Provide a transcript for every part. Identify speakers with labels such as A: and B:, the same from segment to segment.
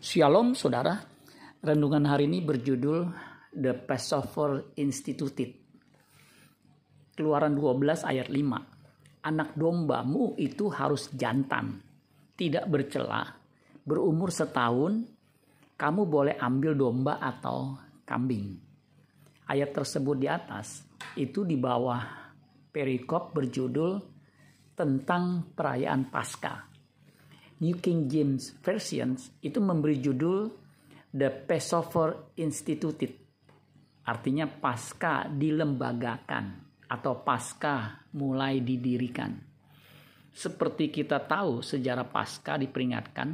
A: Shalom saudara, renungan hari ini berjudul The Passover Instituted. Keluaran 12 ayat 5. Anak dombamu itu harus jantan, tidak bercela, berumur setahun, kamu boleh ambil domba atau kambing. Ayat tersebut di atas itu di bawah perikop berjudul tentang perayaan Paskah New King James Version itu memberi judul The Passover Instituted. Artinya pasca dilembagakan atau pasca mulai didirikan. Seperti kita tahu sejarah pasca diperingatkan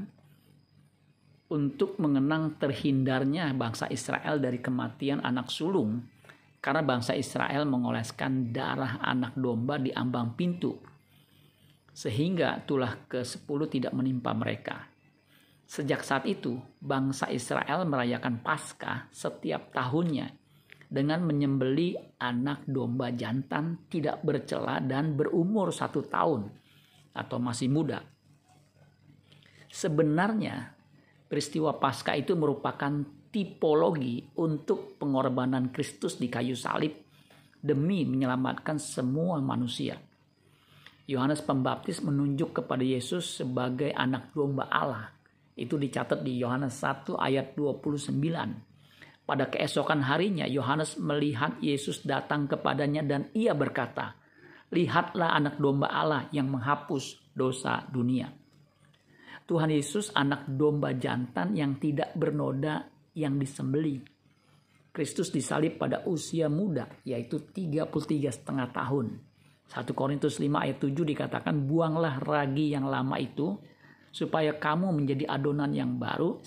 A: untuk mengenang terhindarnya bangsa Israel dari kematian anak sulung karena bangsa Israel mengoleskan darah anak domba di ambang pintu sehingga tulah ke-10 tidak menimpa mereka. Sejak saat itu, bangsa Israel merayakan Paskah setiap tahunnya dengan menyembeli anak domba jantan tidak bercela dan berumur satu tahun atau masih muda. Sebenarnya, peristiwa Paskah itu merupakan tipologi untuk pengorbanan Kristus di kayu salib demi menyelamatkan semua manusia. Yohanes Pembaptis menunjuk kepada Yesus sebagai anak domba Allah. Itu dicatat di Yohanes 1 ayat 29. Pada keesokan harinya Yohanes melihat Yesus datang kepadanya dan ia berkata, "Lihatlah anak domba Allah yang menghapus dosa dunia." Tuhan Yesus anak domba jantan yang tidak bernoda yang disembeli. Kristus disalib pada usia muda yaitu 33 setengah tahun 1 Korintus 5 ayat 7 dikatakan buanglah ragi yang lama itu supaya kamu menjadi adonan yang baru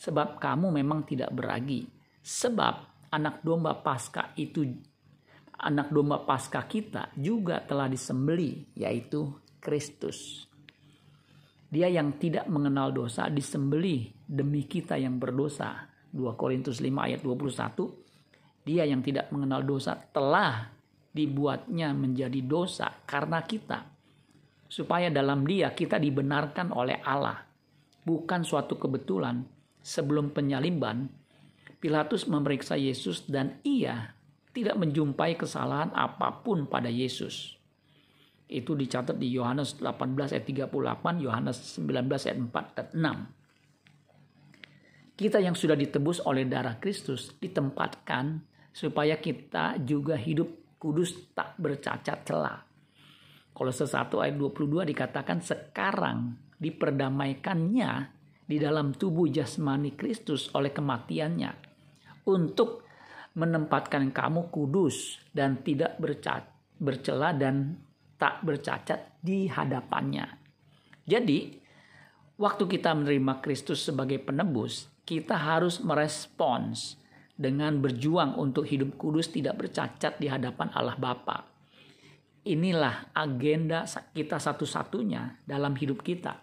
A: sebab kamu memang tidak beragi. Sebab anak domba Paskah itu anak domba Paskah kita juga telah disembeli yaitu Kristus. Dia yang tidak mengenal dosa disembeli demi kita yang berdosa. 2 Korintus 5 ayat 21. Dia yang tidak mengenal dosa telah dibuatnya menjadi dosa karena kita supaya dalam dia kita dibenarkan oleh Allah bukan suatu kebetulan sebelum penyaliban Pilatus memeriksa Yesus dan ia tidak menjumpai kesalahan apa pun pada Yesus. Itu dicatat di Yohanes 18 ayat 38, Yohanes 19 ayat 4 dan 6. Kita yang sudah ditebus oleh darah Kristus ditempatkan supaya kita juga hidup kudus tak bercacat celah. Kolose 1 ayat 22 dikatakan sekarang diperdamaikannya di dalam tubuh jasmani Kristus oleh kematiannya untuk menempatkan kamu kudus dan tidak bercacat, bercela dan tak bercacat di hadapannya. Jadi, waktu kita menerima Kristus sebagai penebus, kita harus merespons dengan berjuang untuk hidup kudus tidak bercacat di hadapan Allah Bapa. Inilah agenda kita satu-satunya dalam hidup kita.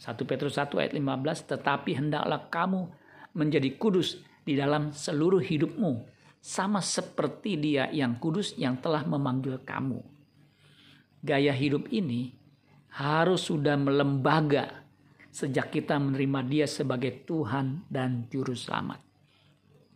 A: 1 Petrus 1 ayat 15, tetapi hendaklah kamu menjadi kudus di dalam seluruh hidupmu, sama seperti dia yang kudus yang telah memanggil kamu. Gaya hidup ini harus sudah melembaga sejak kita menerima dia sebagai Tuhan dan Juru Selamat.